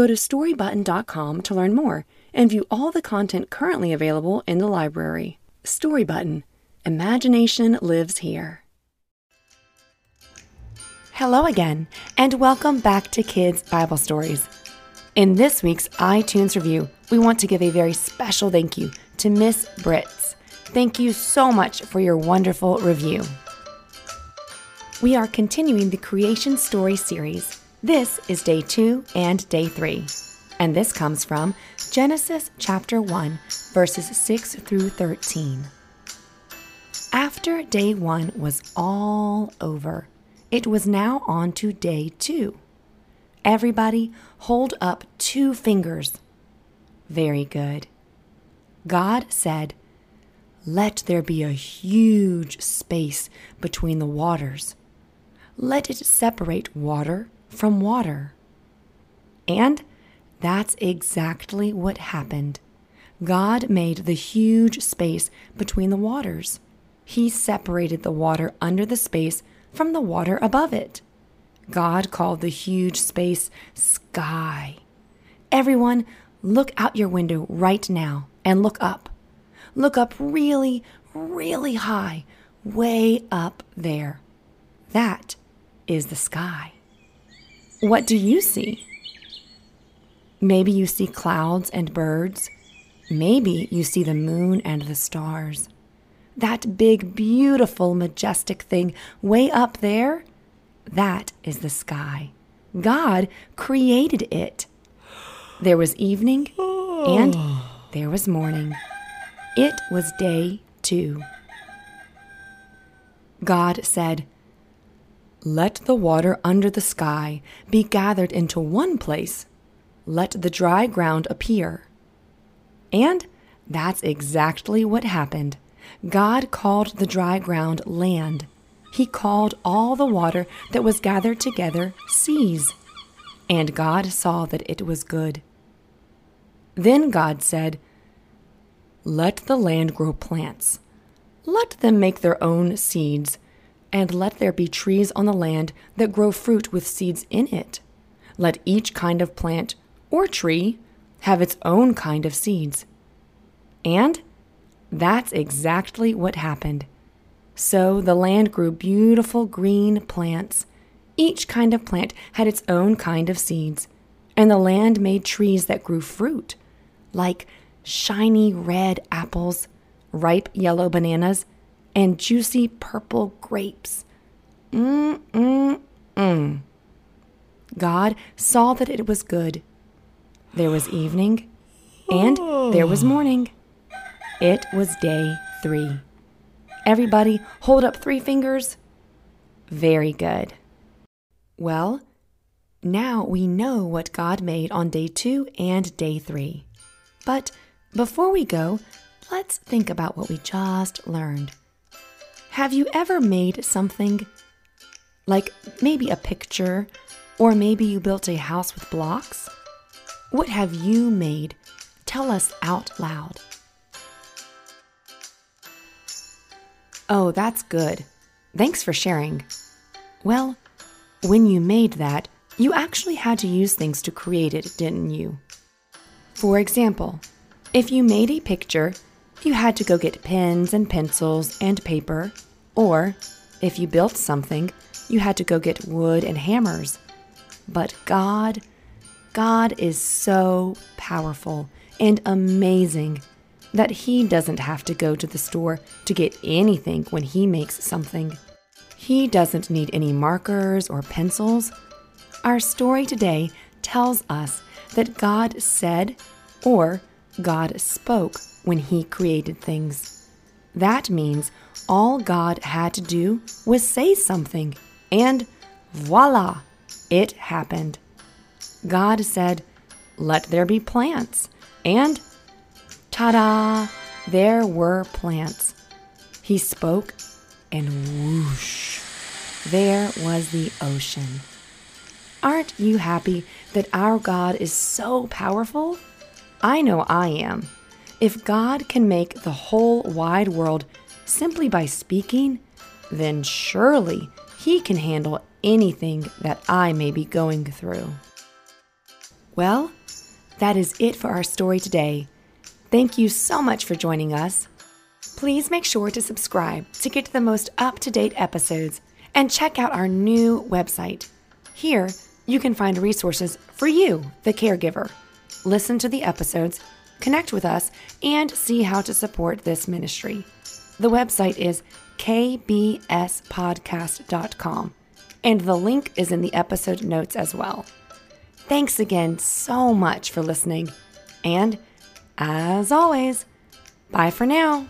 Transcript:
Go to storybutton.com to learn more and view all the content currently available in the library. Storybutton Imagination lives here. Hello again, and welcome back to Kids Bible Stories. In this week's iTunes review, we want to give a very special thank you to Miss Brits. Thank you so much for your wonderful review. We are continuing the Creation Story series. This is day two and day three. And this comes from Genesis chapter 1, verses 6 through 13. After day one was all over, it was now on to day two. Everybody hold up two fingers. Very good. God said, Let there be a huge space between the waters. Let it separate water from water. And that's exactly what happened. God made the huge space between the waters. He separated the water under the space from the water above it. God called the huge space sky. Everyone, look out your window right now and look up. Look up really, really high, way up there. That is the sky. What do you see? Maybe you see clouds and birds. Maybe you see the moon and the stars. That big, beautiful, majestic thing way up there, that is the sky. God created it. There was evening and there was morning. It was day two. God said, Let the water under the sky be gathered into one place. Let the dry ground appear. And that's exactly what happened. God called the dry ground land. He called all the water that was gathered together seas. And God saw that it was good. Then God said, Let the land grow plants. Let them make their own seeds, and let there be trees on the land that grow fruit with seeds in it. Let each kind of plant or tree have its own kind of seeds. And that's exactly what happened. So the land grew beautiful green plants. Each kind of plant had its own kind of seeds, and the land made trees that grew fruit, like shiny red apples, ripe yellow bananas, and juicy purple grapes. Mm, mm, mm. God saw that it was good. There was evening, and there was morning. It was day three. Everybody, hold up three fingers. Very good. Well, now we know what God made on day two and day three. But before we go, let's think about what we just learned. Have you ever made something? Like maybe a picture, or maybe you built a house with blocks? What have you made? Tell us out loud. Oh, that's good. Thanks for sharing. Well, when you made that, you actually had to use things to create it, didn't you? For example, if you made a picture, you had to go get pens and pencils and paper, or if you built something, you had to go get wood and hammers. But God, God is so powerful and amazing that he doesn't have to go to the store to get anything when he makes something. He doesn't need any markers or pencils. Our story today tells us that God said or God spoke when he created things. That means all God had to do was say something, and voila, it happened. God said, Let there be plants. And ta da! There were plants. He spoke, and whoosh, there was the ocean. Aren't you happy that our God is so powerful? I know I am. If God can make the whole wide world simply by speaking, then surely He can handle anything that I may be going through. Well, that is it for our story today. Thank you so much for joining us. Please make sure to subscribe to get the most up to date episodes and check out our new website. Here, you can find resources for you, the caregiver. Listen to the episodes, connect with us, and see how to support this ministry. The website is kbspodcast.com, and the link is in the episode notes as well. Thanks again so much for listening, and as always, bye for now.